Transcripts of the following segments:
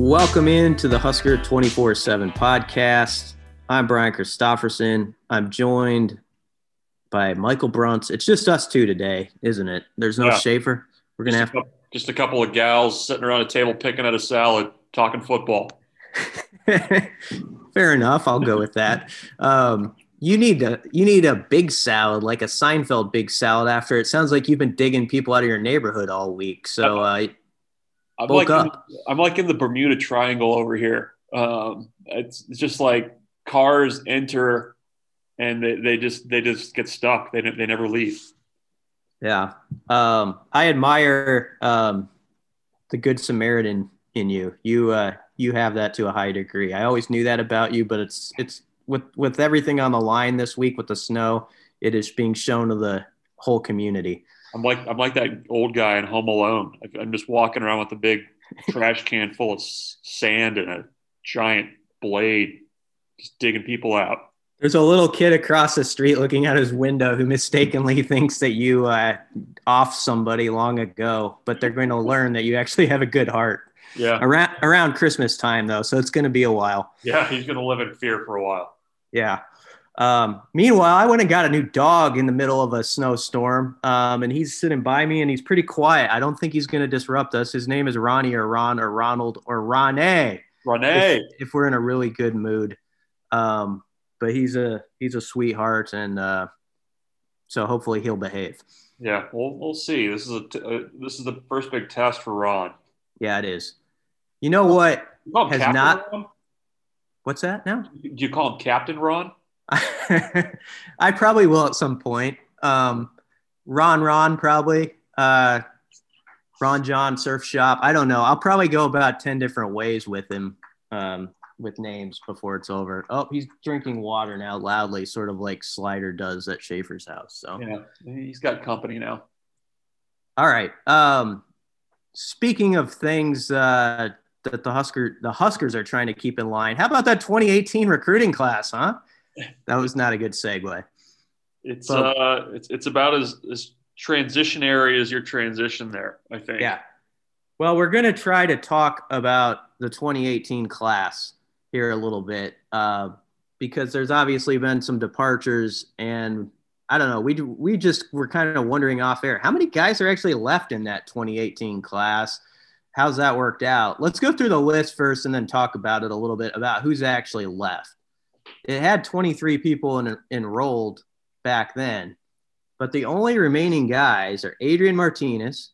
Welcome into the Husker 24 7 podcast. I'm Brian Christopherson. I'm joined by Michael Bruntz. It's just us two today, isn't it? There's no Yeah. Schaefer. We're going to have a, cou- just a couple of gals sitting around a table picking at a salad, talking football. Fair enough. I'll go with that. Um, you need a you need a big salad, like a Seinfeld big salad. After it sounds like you've been digging people out of your neighborhood all week. So uh, I'm Bulk like in, up. I'm like in the Bermuda Triangle over here. Um, it's, it's just like cars enter and they, they just they just get stuck. They they never leave. yeah, um, I admire um, the Good Samaritan in you. You uh, you have that to a high degree. I always knew that about you, but it's it's with with everything on the line this week with the snow. It is being shown to the whole community. I'm like I'm like that old guy in Home Alone. I'm just walking around with a big trash can full of sand and a giant blade, just digging people out. There's a little kid across the street looking out his window who mistakenly thinks that you uh, off somebody long ago, but they're going to learn that you actually have a good heart. Yeah, Around around Christmas time though, so it's going to be a while. yeah. He's gonna live in fear for a while. Yeah. Um, meanwhile, I went and got a new dog in the middle of a snowstorm, um, and he's sitting by me, and he's pretty quiet. I don't think he's going to disrupt us. His name is Ronnie or Ron or Ronald or Ronnie. Renee. if, if we're in a really good mood. Um, but he's a he's a sweetheart, and uh, so hopefully he'll behave. Yeah, we'll we'll see. This is a t- uh, this is the first big test for Ron. Yeah, it is. You know what? You Has Captain not- Ron? What's that now? Do you call him Captain Ron? I probably will at some point. Um, Ron Ron probably. Uh, Ron John Surf Shop. I don't know. I'll probably go about ten different ways with him. Um, with names before it's over. Oh, he's drinking water now loudly, sort of like Slider does at Schaefer's house. So Yeah, he's got company now. All right. Um, speaking of things uh, that the Husker the Huskers are trying to keep in line, how about that 2018 recruiting class? Huh? That was not a good segue. It's Well- uh, it's it's about as as transitionary as your transition there. I think. Yeah. Well, we're going to try to talk about the 2018 class here a little bit uh, because there's obviously been some departures, and I don't know. We we just were kind of wondering off air how many guys are actually left in that 2018 class. How's that worked out? Let's go through the list first, and then talk about it a little bit about who's actually left. It had 23 people en- enrolled back then, but the only remaining guys are Adrian Martinez,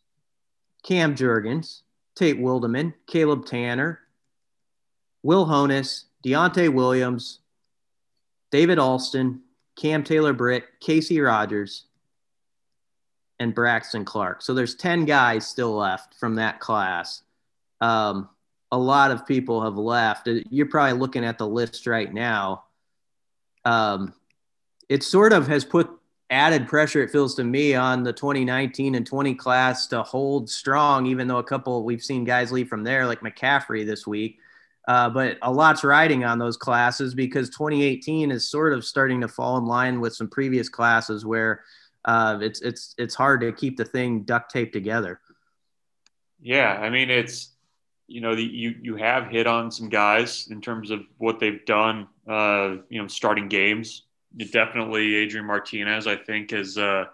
Cam Jurgens, Tate Wildeman, Caleb Tannor, Will Honas, Deontai Williams, David Alston, Cam Taylor Britt, Casey Rogers, and Braxton Clark. So there's 10 guys still left from that class. Um, a lot of people have left. You're probably looking at the list right now. Um, it sort of has put added pressure, it feels to me, on the 2019 and 20 class to hold strong, even though a couple we've seen guys leave from there, like McCaffrey this week. Uh, but a lot's riding on those classes because 2018 is sort of starting to fall in line with some previous classes where uh, it's it's it's hard to keep the thing duct taped together. Yeah, I mean it's you know the, you you have hit on some guys in terms of what they've done. Uh, you know, starting games. Definitely Adrian Martinez. I think is uh,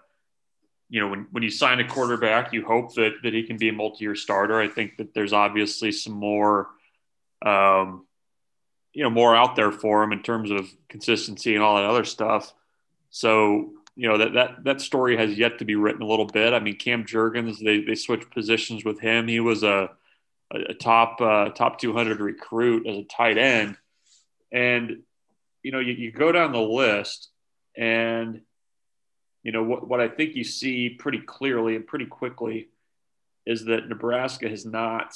you know when when you sign a quarterback, you hope that that he can be a multi-year starter. I think that there's obviously some more. Um, you know, more out there for him in terms of consistency and all that other stuff. So, you know, that that that story has yet to be written a little bit. I mean, Cam Jurgens, they they switched positions with him. He was a a, a top uh, top 200 recruit as a tight end, and you know, you, you go down the list, and you know what what I think you see pretty clearly and pretty quickly is that Nebraska has not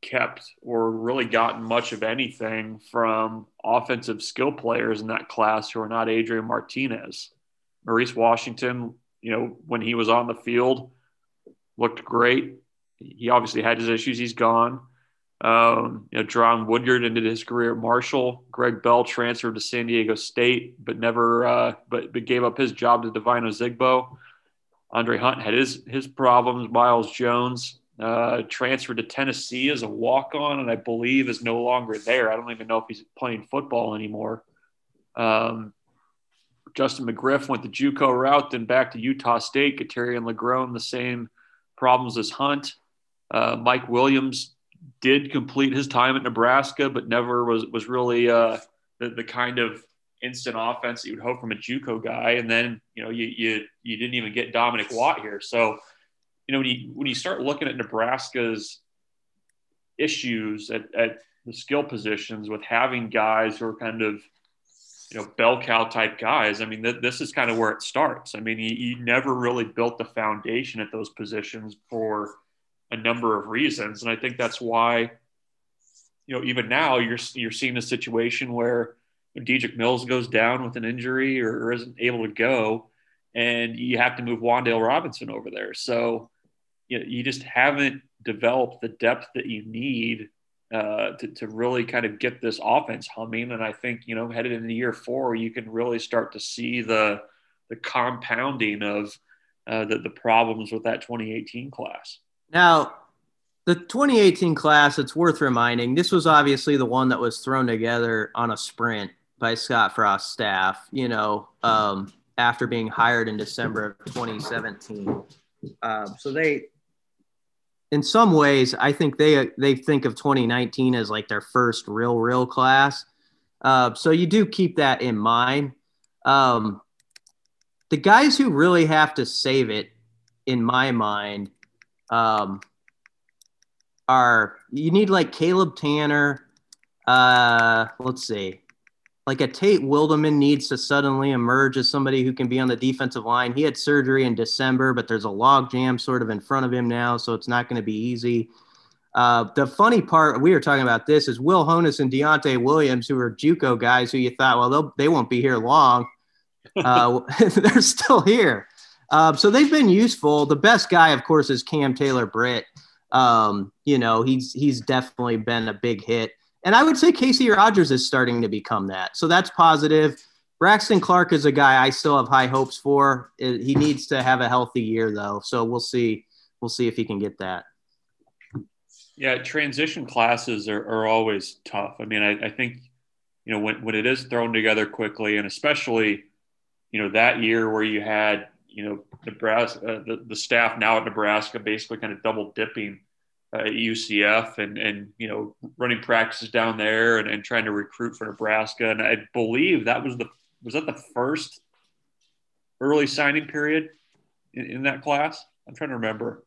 kept or really gotten much of anything from offensive skill players in that class who are not Adrian Martinez. Maurice Washington, you know, when he was on the field, looked great. He obviously had his issues. He's gone. Um, you know, John Woodyard ended his career at Marshall. Greg Bell transferred to San Diego State, but never, uh, but, but gave up his job to Devine Ozigbo. Andre Hunt had his his problems. Miles Jones uh, transferred to Tennessee as a walk on, and I believe is no longer there. I don't even know if he's playing football anymore. Um, Justin McGriff went the JUCO route, then back to Utah State. Katerian Legrone, the same problems as Hunt. Uh, Mike Williams did complete his time at Nebraska, but never was was really uh, the, the kind of instant offense that you would hope from a JUCO guy. And then you know you you you didn't even get Dominic Watt here, so you know when you when you start looking at Nebraska's issues at, at the skill positions with having guys who are kind of you know bell cow type guys i mean th- this is kind of where it starts i mean you, you never really built the foundation at those positions for a number of reasons and i think that's why you know even now you're you're seeing a situation where Dedrick Mills goes down with an injury or, or isn't able to go, and you have to move Wan'Dale Robinson over there. So you, know, you just haven't developed the depth that you need uh, to, to really kind of get this offense humming. And I think, you know, headed into year four, you can really start to see the, the compounding of uh, the, the problems with that 2018 class. Now, the 2018 class, it's worth reminding, this was obviously the one that was thrown together on a sprint by Scott Frost's staff, you know, um, after being hired in December of 2017. Um, so they in some ways, I think they they think of 2019 as like their first real real class. Uh, so you do keep that in mind. Um, the guys who really have to save it, in my mind, um, are you need like Caleb Tannor. Uh, let's see like a Tate Wildeman needs to suddenly emerge as somebody who can be on the defensive line. He had surgery in December, but there's a log jam sort of in front of him now, so it's not going to be easy. Uh, the funny part, we were talking about this, is Will Honas and Deontai Williams, who are JUCO guys who you thought, well, they won't be here long. Uh, they're still here. Uh, so they've been useful. The best guy, of course, is Cam Taylor Britt. Um, you know, he's he's definitely been a big hit. And I would say Casey Rogers is starting to become that. So that's positive. Braxton Clark is a guy I still have high hopes for. He needs to have a healthy year though. So we'll see. We'll see if he can get that. Yeah, transition classes are, are always tough. I mean, I, I think, you know, when, when it is thrown together quickly and especially, you know, that year where you had, you know, Nebraska, uh, the, the staff now at Nebraska basically kind of double dipping uh, UCF and and you know running practices down there and, and trying to recruit for Nebraska. And I believe that was the was that the first early signing period in, in that class. I'm trying to remember.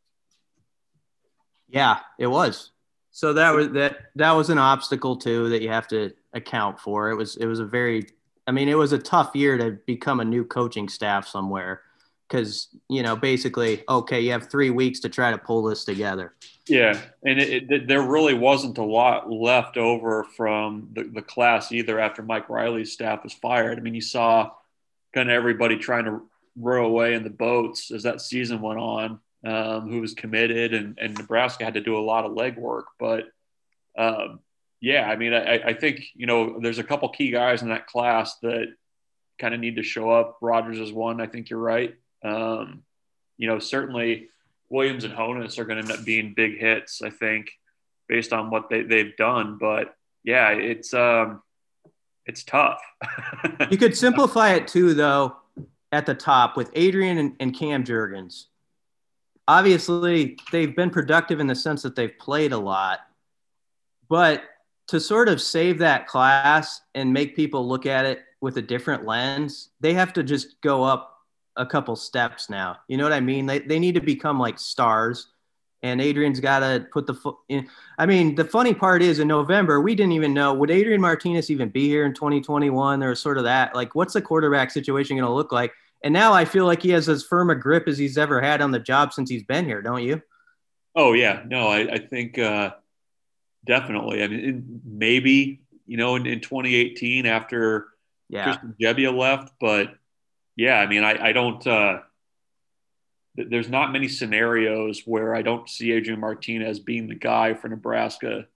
Yeah, it was. So that was that that was an obstacle too that you have to account for. It was it was a very I mean it was a tough year to become a new coaching staff somewhere because you know basically okay you have three weeks to try to pull this together. Yeah and it, it, there really wasn't a lot left over from the, the class either after mike riley's staff was fired. I mean you saw kind of everybody trying to row away in the boats as that season went on um, who was committed and, and nebraska had to do a lot of legwork but um, yeah i mean I, I think you know there's a couple key guys in that class that kind of need to show up. Rogers is one i think you're right um, you know, certainly Williams and Honas are going to end up being big hits, I think, based on what they, they've done. But yeah, it's um, it's tough. you could simplify it too, though, at the top with Adrian and, and Cam Jurgens. Obviously, they've been productive in the sense that they've played a lot, but to sort of save that class and make people look at it with a different lens, they have to just go up a couple steps now. You know what I mean? They, they need to become like stars. And Adrian's got to put the foot in. I mean, the funny part is in November, we didn't even know would Adrian Martinez even be here in 2021? There was sort of that. Like, what's the quarterback situation going to look like? And now I feel like he has as firm a grip as he's ever had on the job since he's been here, don't you? Oh, yeah. No, I, I think uh, definitely. I mean, maybe, you know, in, in 2018 after yeah. Christian Gebbia left, but yeah, I mean, I, I don't. Uh, there's not many scenarios where I don't see Adrian Martinez being the guy for Nebraska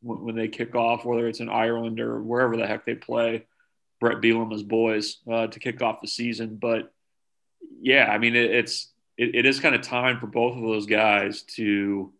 when, when they kick off, whether it's in Ireland or wherever the heck they play. Bret Bielema's boys uh, to kick off the season, but yeah, I mean, it, it's it, it is kind of time for both of those guys to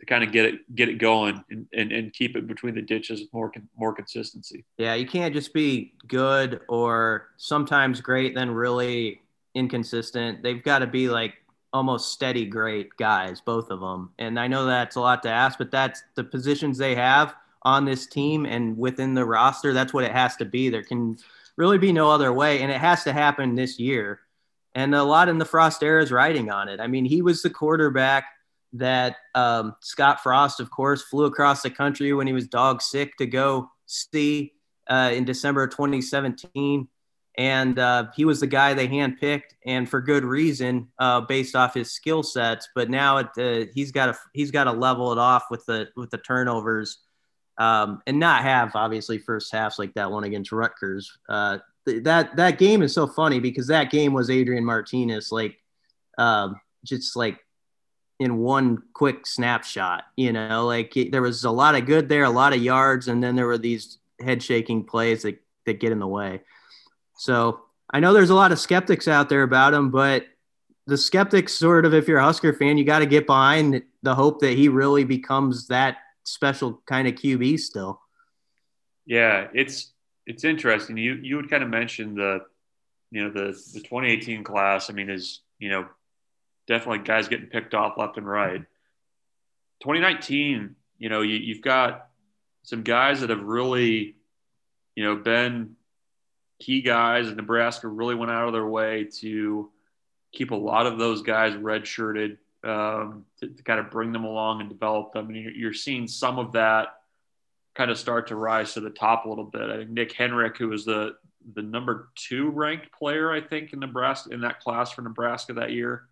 to kind of get it get it going and, and, and keep it between the ditches with more more consistency. Yeah, you can't just be good or sometimes great then really inconsistent. They've got to be like almost steady great guys, both of them. And I know that's a lot to ask, but that's the positions they have on this team and within the roster. That's what it has to be. There can really be no other way, and it has to happen this year. And a lot in the Frost era is riding on it. I mean, he was the quarterback that um, Scott Frost, of course, flew across the country when he was dog sick to go see uh, in December of 2017. And uh, he was the guy they handpicked, and for good reason, uh, based off his skill sets. But now it, uh, he's got to he's got to level it off with the with the turnovers, um, and not have obviously first halves like that one against Rutgers. Uh, th- that that game is so funny because that game was Adrian Martinez like um, just like in one quick snapshot. You know, like there was a lot of good there, a lot of yards, and then there were these head shaking plays that, that get in the way. So I know there's a lot of skeptics out there about him, but the skeptics sort of, if you're a Husker fan, you got to get behind the hope that he really becomes that special kind of QB still. Yeah, it's it's interesting. You you would kind of mention the you know the the 2018 class. I mean, is you know definitely guys getting picked off left and right. 2019, you know, you, you've got some guys that have really, you know, been key guys, and Nebraska really went out of their way to keep a lot of those guys redshirted um, to, to, kind of bring them along and develop them. And you're, seeing some of that kind of start to rise to the top a little bit. I think Nick Henrich, who was the the number two ranked player, I think, in Nebraska in that class for Nebraska that year,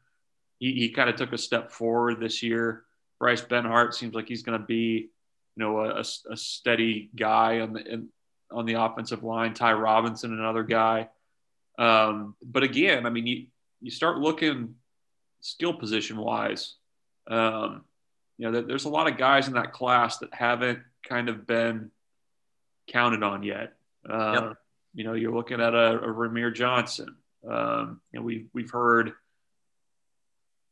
he, he kind of took a step forward this year. Bryce Benhart seems like he's going to be, you know, a, a, steady guy on the in, on the offensive line. Ty Robinson, another guy. Um, but again, I mean, you you start looking skill position wise. Um, you know, there's a lot of guys in that class that haven't kind of been counted on yet. Uh, yep. You know, you're looking at a, a Rahmir Johnson. Um, and we've we've heard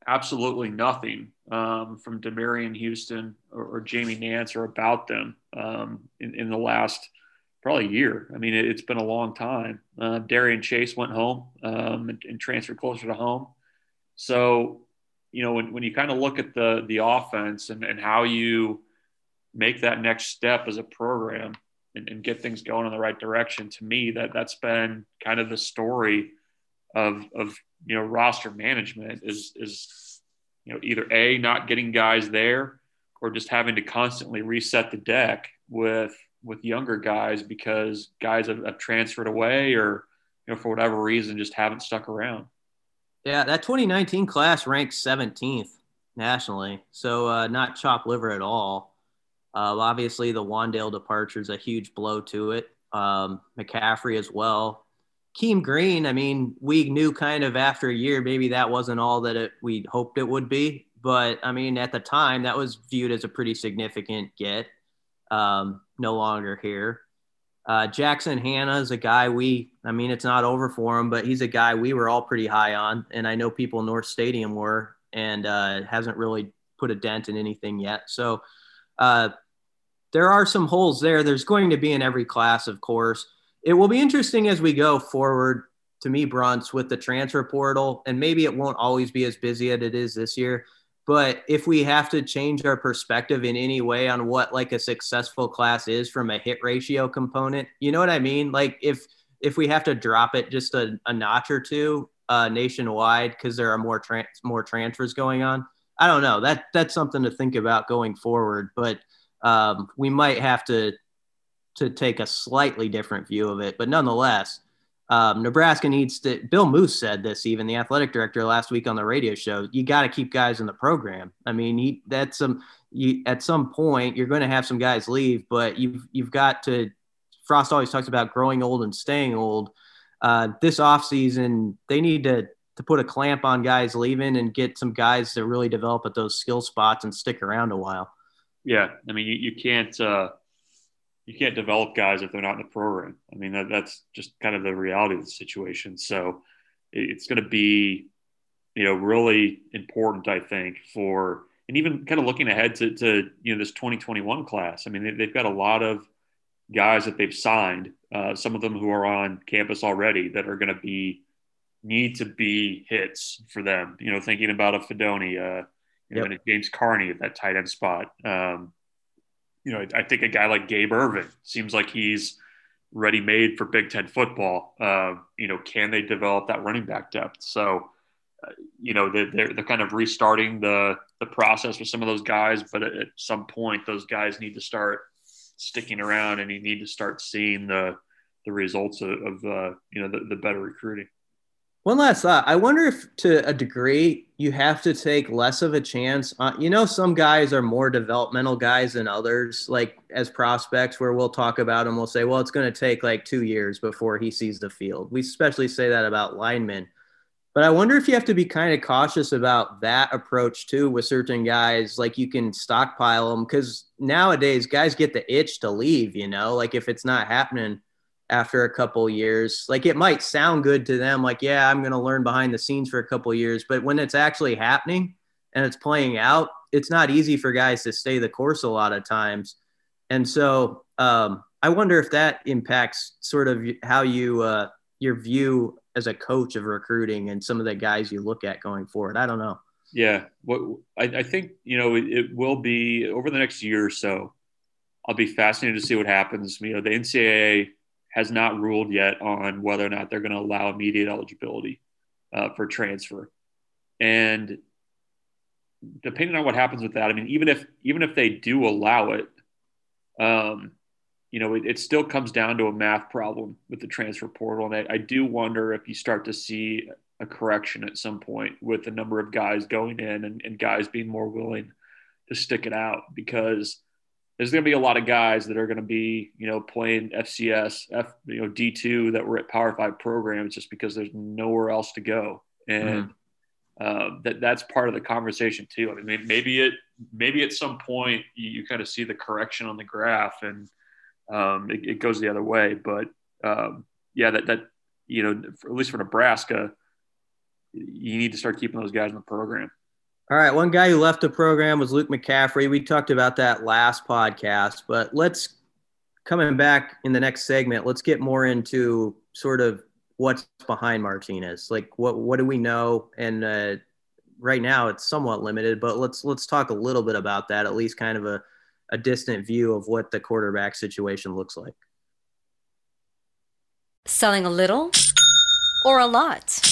absolutely nothing um, from Demariyon Houston or, or, Jamie Nance or about them um, in, in, the last probably year. I mean, it, has been a long time. Uh, Darian Chase went home um, and, and, transferred closer to home. So, you know, when, when you kind of look at the the offense and, and how you make that next step as a program and, and get things going in the right direction, to me, that that's been kind of the story of of you know roster management is is you know either a not getting guys there or just having to constantly reset the deck with with younger guys because guys have, have transferred away or you know for whatever reason just haven't stuck around. Yeah, that 2019 class ranks 17th nationally, so uh, not chop liver at all. Uh, obviously, the Wan'Dale departure is a huge blow to it. Um, McCaffrey as well. Keem Green, I mean, we knew kind of after a year maybe that wasn't all that it, we hoped it would be. But I mean, at the time, that was viewed as a pretty significant get. Um, no longer here. Uh, Jackson Hannah is a guy we, I mean, it's not over for him, but he's a guy we were all pretty high on. And I know people in North Stadium were, and uh, hasn't really put a dent in anything yet. So uh, there are some holes there. There's going to be in every class, of course it will be interesting as we go forward to me, Bruns, with the transfer portal, and maybe it won't always be as busy as it is this year. But if we have to change our perspective in any way on what like a successful class is from a hit ratio component, you know what I mean? Like if if we have to drop it just a, a notch or two uh, nationwide because there are more trans- more transfers going on, I don't know. That that's something to think about going forward. But um, we might have to to take a slightly different view of it. But nonetheless, um, Nebraska needs to. Bill Moos said this, even the athletic director last week on the radio show. You got to keep guys in the program. I mean, that's some. You, at some point, you're going to have some guys leave, but you've you've got to. Frost always talks about growing old and staying old. Uh, this offseason, they need to to put a clamp on guys leaving and get some guys to really develop at those skill spots and stick around a while. Yeah, I mean, you, you can't. Uh you can't develop guys if they're not in the program. I mean, that, that's just kind of the reality of the situation. So it's going to be, you know, really important, I think, for and even kind of looking ahead to, to you know this 2021 class. I mean, they, have got a lot of guys that they've signed. Uh, some of them who are on campus already that are going to be need to be hits for them. You know, thinking about a Fidone, uh, you know, and a James Carnie at that tight end spot. Um, you know, I, think a guy like Gabe Ervin seems like he's ready made for Big Ten football. Uh, you know, can they develop that running back depth? So, uh, you know, they're, they're, they're, kind of restarting the, the process with some of those guys, but at, at some point, those guys need to start sticking around and you need to start seeing the, the results of, of uh, you know, the, the better recruiting. One last thought. I wonder if, to a degree, you have to take less of a chance. You know, some guys are more developmental guys than others, like as prospects, where we'll talk about them. We'll say, well, it's going to take like two years before he sees the field. We especially say that about linemen. But I wonder if you have to be kind of cautious about that approach too with certain guys. Like you can stockpile them because nowadays guys get the itch to leave, you know, like if it's not happening after a couple years. Like it might sound good to them, like, yeah, I'm going to learn behind the scenes for a couple years. But when it's actually happening and it's playing out, it's not easy for guys to stay the course a lot of times. And so um, I wonder if that impacts sort of how you, uh, your view as a coach of recruiting and some of the guys you look at going forward. I don't know. Yeah. What I, I think, you know, it, it will be over the next year or so. I'll be fascinated to see what happens. You know, the NCAA has not ruled yet on whether or not they're going to allow immediate eligibility uh, for transfer. And depending on what happens with that, I mean, even if even if they do allow it, um, you know, it, it, still comes down to a math problem with the transfer portal. And I, I do wonder if you start to see a correction at some point with the number of guys going in and, and guys being more willing to stick it out because – there's going to be a lot of guys that are going to be, you know, playing FCS, F, you know, D2 that were at Power Five programs just because there's nowhere else to go. And mm-hmm. uh, that that's part of the conversation too. I mean, maybe it, maybe at some point you, you kind of see the correction on the graph and um, it, it, goes the other way. But um, yeah, that, that, you know, for, at least for Nebraska, you need to start keeping those guys in the program. All right. One guy who left the program was Luke McCaffrey. We talked about that last podcast, but let's coming back in the next segment, let's get more into sort of what's behind Martinez. Like what what do we know? And uh, right now it's somewhat limited, but let's let's talk a little bit about that, at least kind of a, a distant view of what the quarterback situation looks like. Selling a little or a lot?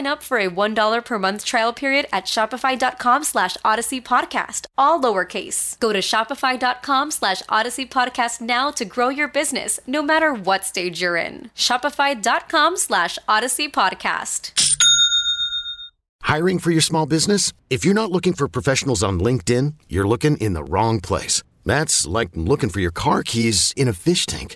Sign up for a $1 per month trial period at shopify.com slash odyssey podcast, all lowercase. Go to shopify.com slash odyssey podcast now to grow your business, no matter what stage you're in. Shopify.com slash odyssey podcast. Hiring for your small business? If you're not looking for professionals on LinkedIn, you're looking in the wrong place. That's like looking for your car keys in a fish tank.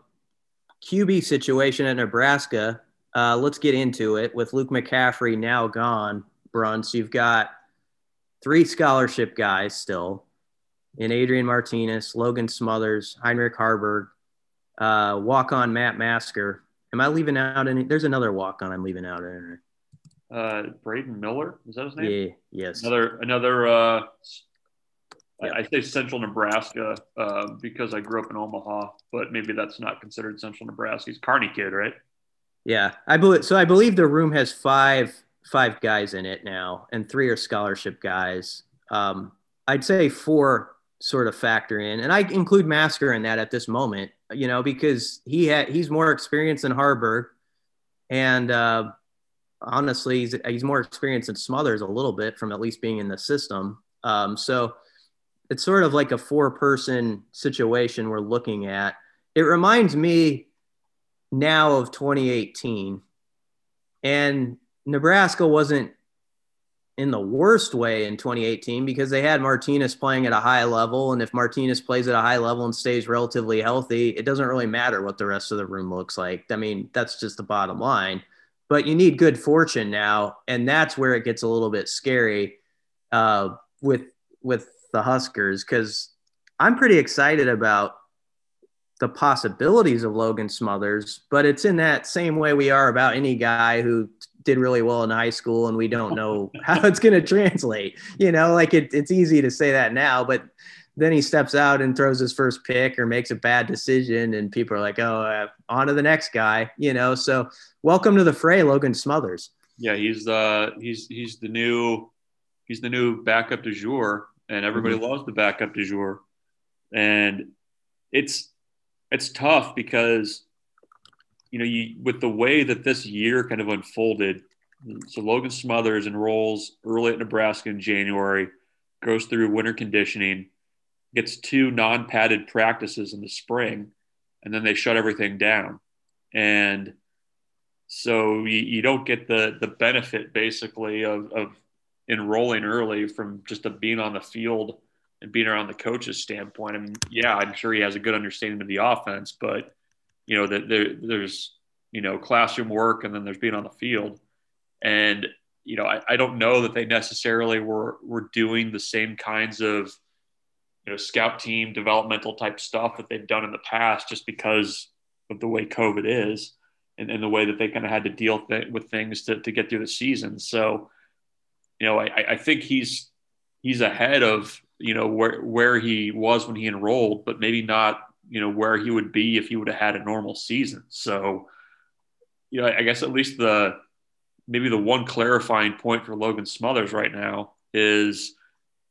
QB situation at Nebraska. uh, let's get into it. With Luke McCaffrey now gone, Bruns, you've got three scholarship guys still in Adrian Martinez, Logan Smothers, Heinrich Haarberg, uh, walk on Matt Masker. Am I leaving out any? There's another walk on I'm leaving out in Uh, Braden Miller is that his name? Yeah, yes. Another another. Uh, I, I say Central Nebraska uh, because I grew up in Omaha, but maybe that's not considered Central Nebraska. He's Kearney kid, right? Yeah, I believe so. I believe the room has five five guys in it now, and three are scholarship guys. Um, I'd say four sort of factor in, and I include Masker in that at this moment, you know, because he had he's more experienced than Haarberg, and uh, honestly, he's, he's more experienced than Smothers a little bit from at least being in the system. Um, so it's sort of like a four person situation we're looking at. It reminds me now of 2018, and Nebraska wasn't in the worst way in 2018 because they had Martinez playing at a high level. And if Martinez plays at a high level and stays relatively healthy, it doesn't really matter what the rest of the room looks like. I mean, that's just the bottom line. But you need good fortune now, and that's where it gets a little bit scary uh, with with the Huskers because I'm pretty excited about the possibilities of Logan Smothers, but it's in that same way we are about any guy who did really well in high school and we don't know how it's going to translate. You know, like it, it's easy to say that now, but then he steps out and throws his first pick or makes a bad decision, and people are like, "Oh, uh, on to the next guy." You know, so welcome to the fray, Logan Smothers. Yeah, he's uh he's he's the new he's the new backup du jour, and everybody mm-hmm. loves the backup du jour, and it's it's tough because you know, you with the way that this year kind of unfolded. So Logan Smothers enrolls early at Nebraska in January, goes through winter conditioning, gets two non-padded practices in the spring, and then they shut everything down. And so you, you don't get the the benefit basically of, of enrolling early from just a being on the field and being around the coach's standpoint. I mean, yeah, I'm sure he has a good understanding of the offense, but you know that there, there's you know classroom work and then there's being on the field and you know I, I don't know that they necessarily were were doing the same kinds of you know scout team developmental type stuff that they've done in the past just because of the way covid is and, and the way that they kind of had to deal th- with things to, to get through the season so you know I, I think he's he's ahead of you know where where he was when he enrolled but maybe not you know where he would be if he would have had a normal season. So, you know, I guess at least the maybe the one clarifying point for Logan Smothers right now is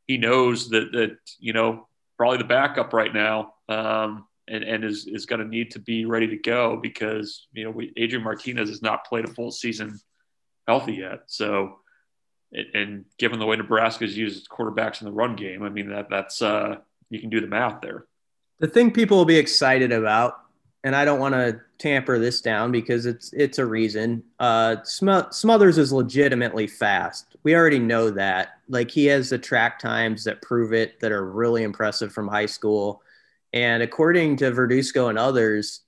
he knows that that you know probably the backup right now um, and and is is going to need to be ready to go because you know we, Adrian Martinez has not played a full season healthy yet. So. And given the way Nebraska's used quarterbacks in the run game, I mean that that's uh, you can do the math there. The thing people will be excited about, and I don't want to tamper this down because it's it's a reason. Uh, Smothers is legitimately fast. We already know that. Like he has the track times that prove it that are really impressive from high school. And according to Verduzco and others,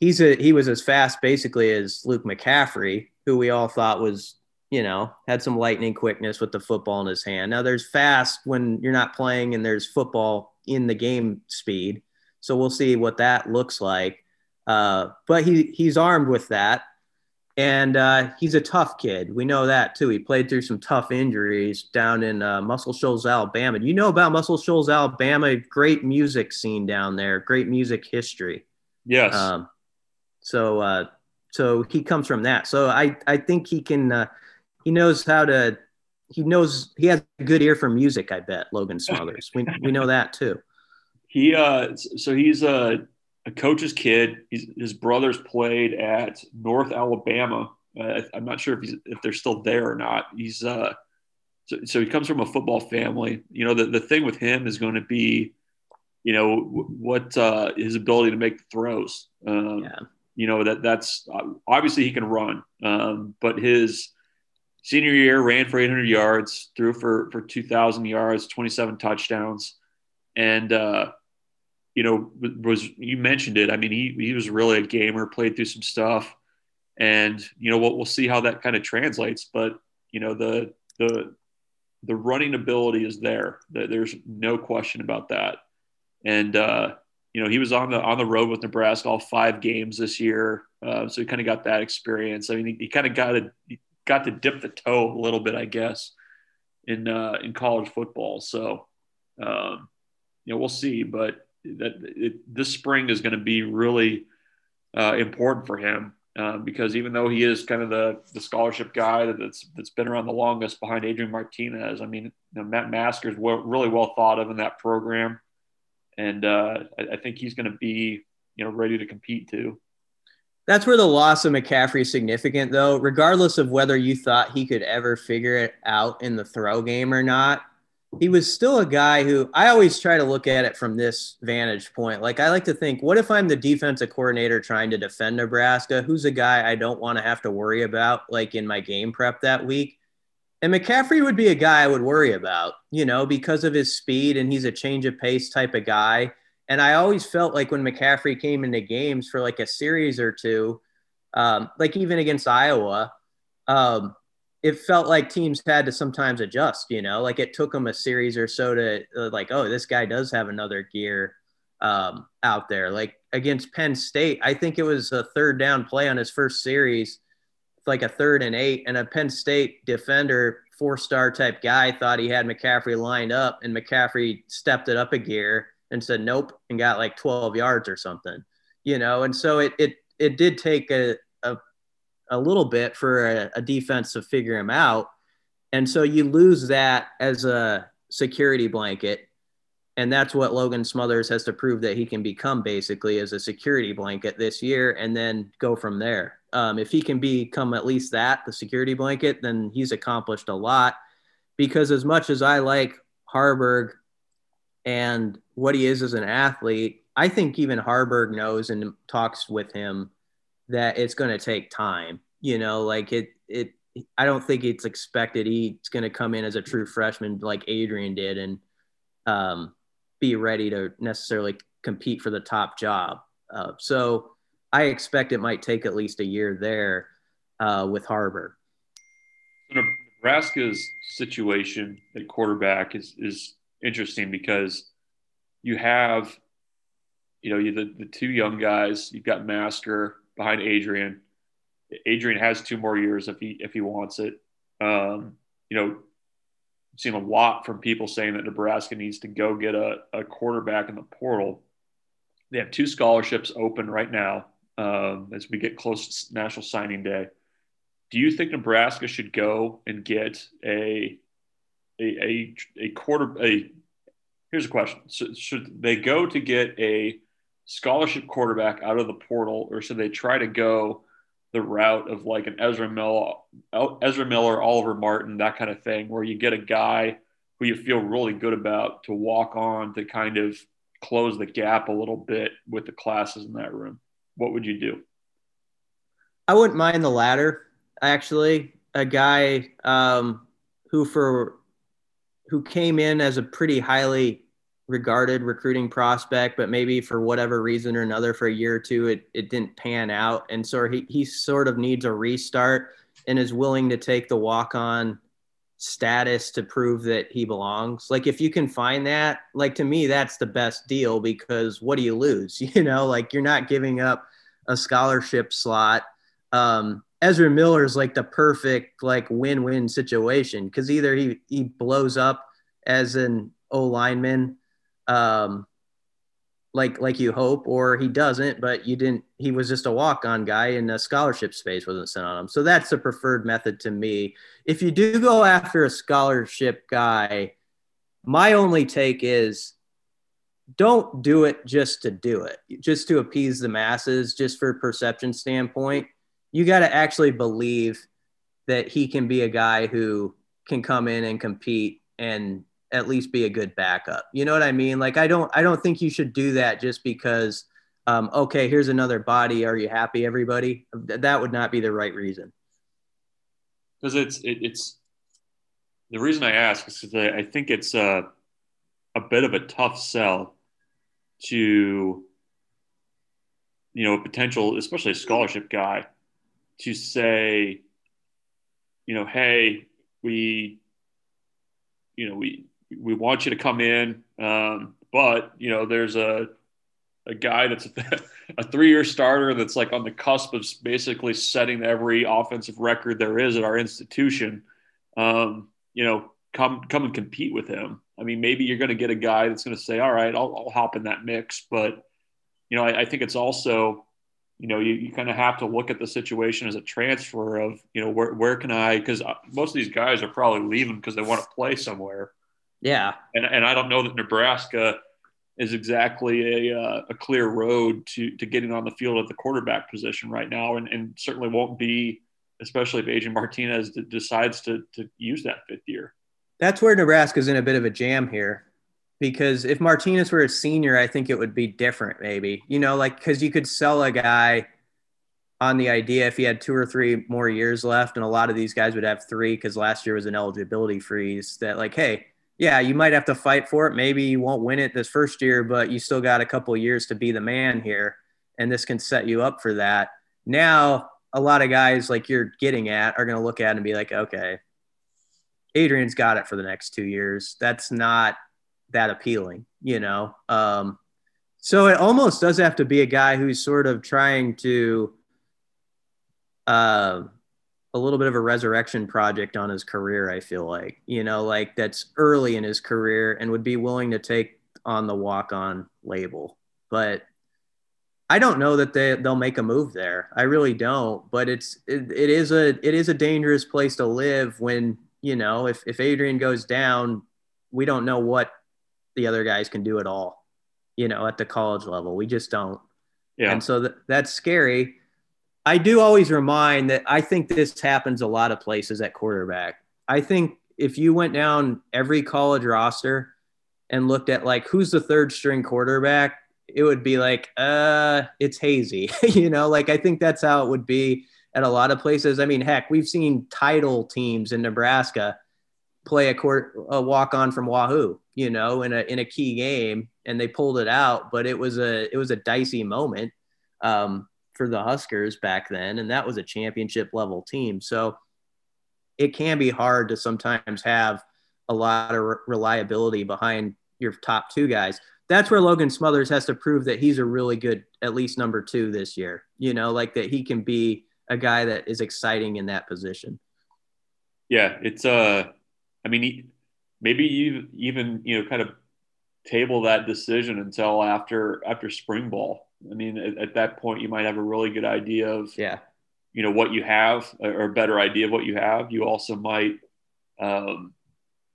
he's a he was as fast basically as Luke McCaffrey, who we all thought was you know had some lightning quickness with the football in his hand. Now there's fast when you're not playing, and there's football in the game speed. So we'll see what that looks like. Uh, but he he's armed with that, and uh, he's a tough kid. We know that too. He played through some tough injuries down in uh, Muscle Shoals, Alabama. You know about Muscle Shoals, Alabama? Great music scene down there. Great music history. Yes. Um, so uh, so he comes from that. So I I think he can. He knows how to he knows he has a good ear for music. I bet Logan Smothers. we we know that too. He uh, so he's a, a coach's kid. He's, his brothers played at North Alabama. Uh, I'm not sure if he's if they're still there or not. He's uh, so, so he comes from a football family. You know, the the thing with him is going to be, you know, what uh, his ability to make the throws. Um, yeah. You know that that's obviously he can run, um, but his Senior year, ran for 800 yards, threw for for 2,000 yards, 27 touchdowns, and uh, you know was you mentioned it. I mean, he he was really a gamer, played through some stuff, and you know we'll, we'll see how that kind of translates. But you know the the the running ability is there. There's no question about that. And uh, you know he was on the on the road with Nebraska all five games this year, uh, so he kind of got that experience. I mean, he, he kind of got to got to dip the toe a little bit, I guess, in uh, in college football. So um, you know we'll see, but that it, this spring is going to be really uh, important for him uh, because even though he is kind of the, the scholarship guy that's that's been around the longest behind Adrian Martinez, I mean, you know, Matt Masker is well, really well thought of in that program, and uh, I, I, think he's going to be you know ready to compete too. That's where the loss of McCaffrey is significant, though. Regardless of whether you thought he could ever figure it out in the throw game or not, he was still a guy who I always try to look at it from this vantage point. Like I like to think, what if I'm the defensive coordinator trying to defend Nebraska? Who's a guy I don't want to have to worry about, like in my game prep that week? And McCaffrey would be a guy I would worry about, you know, because of his speed and he's a change of pace type of guy. And I always felt like when McCaffrey came into games for like a series or two, um, like even against Iowa, um, it felt like teams had to sometimes adjust, you know, like it took them a series or so to uh, like, oh, this guy does have another gear um, out there. Like against Penn State, I think it was a third down play on his first series, like a third and eight, and a Penn State defender, four star type guy, thought he had McCaffrey lined up, and McCaffrey stepped it up a gear and said nope and got like 12 yards or something, you know, and so it it it did take a, a a little bit for a, a defense to figure him out. And so you lose that as a security blanket. And that's what Logan Smothers has to prove that he can become basically as a security blanket this year and then go from there. Um, if he can become at least that, the security blanket, then he's accomplished a lot. Because as much as I like Haarberg and what he is as an athlete, I think even Haarberg knows and talks with him that it's going to take time. You know, like it, it, I don't think it's expected he's going to come in as a true freshman like Adrian did and um, be ready to necessarily compete for the top job. Uh, so I expect it might take at least a year there uh, with Haarberg. Nebraska's situation at quarterback is is interesting because you have, you know, you the, the two young guys. You've got Masker, behind Adrian. Adrian has two more years if he if he wants it. Um, you know, seen a lot from people saying that Nebraska needs to go get a, a quarterback in the portal. They have two scholarships open right now um, as we get close to National Signing Day. Do you think Nebraska should go and get a a a, a quarter a here's a question. So should they go to get a scholarship quarterback out of the portal, or should they try to go the route of like an Ezra Miller, Ezra Miller, Oliver Martin, that kind of thing, where you get a guy who you feel really good about to walk on to kind of close the gap a little bit with the classes in that room? What would you do? I wouldn't mind the latter, actually. A guy um, who for who came in as a pretty highly regarded recruiting prospect, but maybe for whatever reason or another, for a year or two, it, it didn't pan out. And so he, he sort of needs a restart and is willing to take the walk on status to prove that he belongs. Like, if you can find that, like to me, that's the best deal because what do you lose? You know, like you're not giving up a scholarship slot. Um, Ezra Miller is like the perfect like win-win situation because either he he blows up as an O lineman um, like like you hope, or he doesn't, but you didn't. He was just a walk on guy, and the scholarship space wasn't sent on him. So that's the preferred method to me. If you do go after a scholarship guy, my only take is don't do it just to do it, just to appease the masses, just for perception standpoint. You got to actually believe that he can be a guy who can come in and compete and at least be a good backup. You know what I mean? Like I don't I don't think you should do that just because um, okay, here's another body. Are you happy, everybody? That would not be the right reason. Because it's it, it's the reason I ask is because I, I think it's a a bit of a tough sell to you know a potential, especially a scholarship guy, to say, you know, hey, we, you know, we we want you to come in, um, but you know, there's a a guy that's a three year starter that's like on the cusp of basically setting every offensive record there is at our institution. Um, you know, come come and compete with him. I mean, maybe you're going to get a guy that's going to say, "All right, I'll, I'll hop in that mix," but you know, I, I think it's also you know, you, you kind of have to look at the situation as a transfer of, you know, where, where can I, because uh, most of these guys are probably leaving because they want to play somewhere. Yeah. And, and I don't know that Nebraska is exactly a, uh, a clear road to, to getting on the field at the quarterback position right now. And, and certainly won't be, especially if Adrian Martinez decides to, to use that fifth year. That's where Nebraska's in a bit of a jam here because if Martinez were a senior, I think it would be different, maybe. You know, like because you could sell a guy on the idea if he had two or three more years left, and a lot of these guys would have three because last year was an eligibility freeze. That like, hey, yeah, you might have to fight for it. Maybe you won't win it this first year, but you still got a couple years to be the man here, and this can set you up for that. Now, a lot of guys like you're getting at are going to look at it and be like, okay, Adrian's got it for the next two years. That's not that appealing, you know? Um, so it almost does have to be a guy who's sort of trying to, uh, a little bit of a resurrection project on his career, I feel like, you know, like that's early in his career and would be willing to take on the walk on label. But I don't know that they, they'll make a move there. I really don't. But it's it, it is a it is a dangerous place to live when you know if if Adrian goes down, we don't know what the other guys can do it all, you know, at the college level. We just don't. Yeah. And so th- that's scary. I do always remind that I think this happens a lot of places at quarterback. I think if you went down every college roster and looked at like who's the third string quarterback, it would be like, uh, it's hazy. you know, like I think that's how it would be at a lot of places. I mean, heck, we've seen title teams in Nebraska play a court a walk on from Wahoo, you know, in a in a key game, and they pulled it out. But it was a it was a dicey moment um, for the Huskers back then, and that was a championship level team. So it can be hard to sometimes have a lot of re- reliability behind your top two guys. That's where Logan Smothers has to prove that he's a really good, at least number two this year. You know, like that he can be a guy that is exciting in that position. Yeah, it's uh I mean, maybe you even you know kind of table that decision until after after spring ball. I mean, at, at, that point, you might have a really good idea of yeah, you know what you have or a better idea of what you have. You also might um,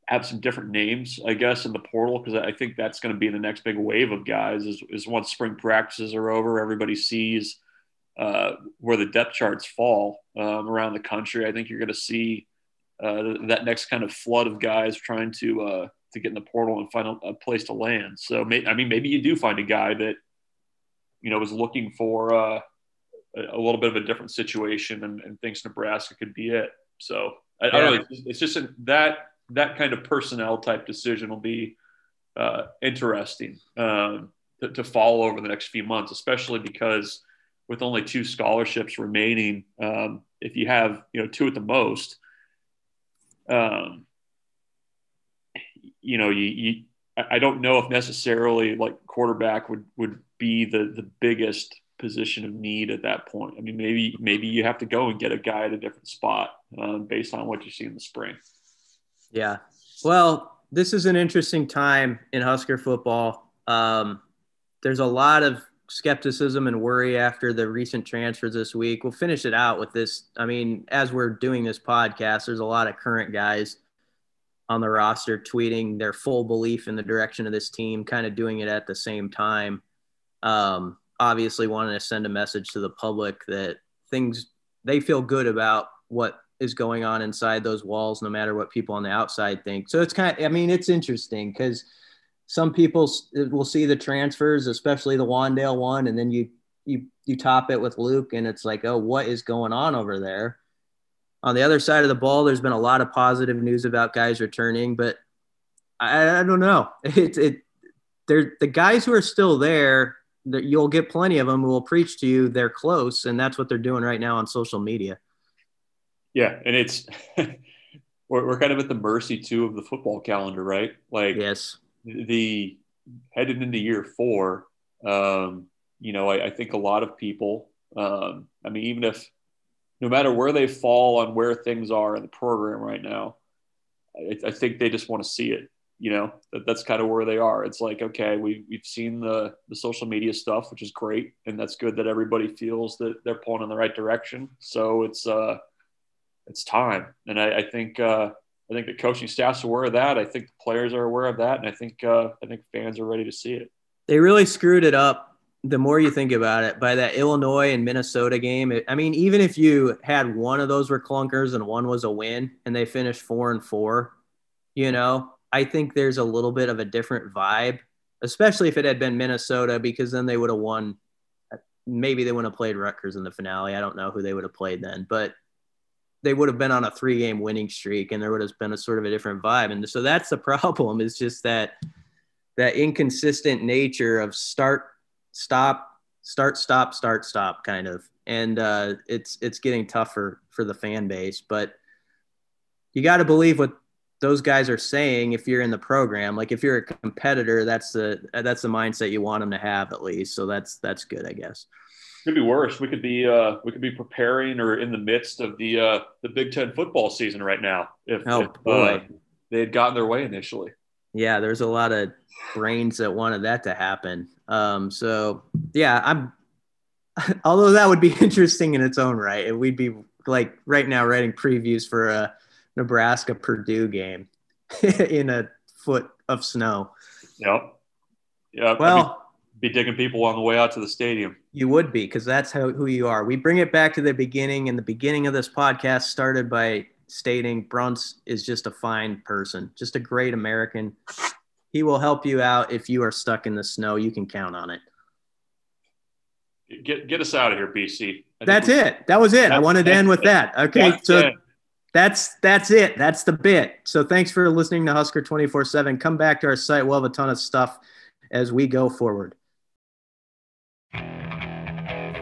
have some different names, I guess, in the portal because I think that's going to be the next big wave of guys. Is, is once spring practices are over, everybody sees uh, where the depth charts fall um, around the country. I think you're going to see uh, that next kind of flood of guys trying to uh, to get in the portal and find a, a place to land. So, may, I mean, maybe you do find a guy that you know is looking for uh, a, a, little bit of a different situation and, and, thinks Nebraska could be it. So, I, yeah. I don't know. It's, it's just that that kind of personnel type decision will be uh, interesting um, to, to follow over the next few months, especially because with only two scholarships remaining, um, if you have you know two at the most um, you know, you, you, I don't know if necessarily like quarterback would, would be the, the biggest position of need at that point. I mean, maybe, maybe you have to go and get a guy at a different spot um, based on what you see in the spring. Yeah. Well, this is an interesting time in Husker football. Um, there's a lot of skepticism and worry after the recent transfers this week. We'll finish it out with this. I mean, as we're doing this podcast, there's a lot of current guys on the roster tweeting their full belief in the direction of this team, kind of doing it at the same time. Um, obviously, wanting to send a message to the public that things they feel good about what is going on inside those walls, no matter what people on the outside think. So it's kind of, I mean, it's interesting because – some people will see the transfers, especially the Wan'Dale one, and then you you you top it with Luke, and it's like, oh, what is going on over there? On the other side of the ball, there's been a lot of positive news about guys returning, but I, I don't know. It it they're the guys who are still there that you'll get plenty of them who will preach to you they're close, and that's what they're doing right now on social media. Yeah, and it's we're, we're kind of at the mercy too of the football calendar, right? Like yes, the headed into year four. Um, you know, I, I, think a lot of people. Um, I mean, even if no matter where they fall on where things are in the program right now, I, I think they just want to see it you know that, that's kind of where they are it's like okay we, we've seen the the social media stuff which is great and that's good that everybody feels that they're pulling in the right direction so it's uh it's time and i, I think uh i think the coaching staff's aware of that i think the players are aware of that and i think uh i think fans are ready to see it they really screwed it up the more you think about it by that illinois and minnesota game it, i mean even if you had one of those were clunkers and one was a win and they finished four and four you know I think there's a little bit of a different vibe, especially if it had been Minnesota, because then they would have won. Maybe they wouldn't have played Rutgers in the finale. I don't know who they would have played then, but they would have been on a three game winning streak and there would have been a sort of a different vibe. And so that's the problem is just that that inconsistent nature of start, stop, start, stop, start, stop kind of. And uh, it's it's getting tougher for the fan base, but you got to believe what those guys are saying if you're in the program like if you're a competitor that's the that's the mindset you want them to have at least so that's that's good i guess could be worse we could be uh we could be preparing or in the midst of the uh the big ten football season right now if, oh, if boy. Uh, they had gotten their way initially yeah there's a lot of brains that wanted that to happen um so yeah i'm although that would be interesting in its own right and we'd be like right now writing previews for a Nebraska Purdue game in a foot of snow. Yep. Yeah. Well, be, be, digging people on the way out to the stadium. You would be because that's how who you are. We bring it back to the beginning, and the beginning of this podcast started by stating Bruntz is just a fine person, just a great American. He will help you out if you are stuck in the snow. You can count on it. Get get us out of here, BC. That's it. That was it. I wanted to end with that. Okay, so. It that's that's it. That's the bit. So thanks for listening to Husker 24/7. Come back to our site. We'll have a ton of stuff as we go forward.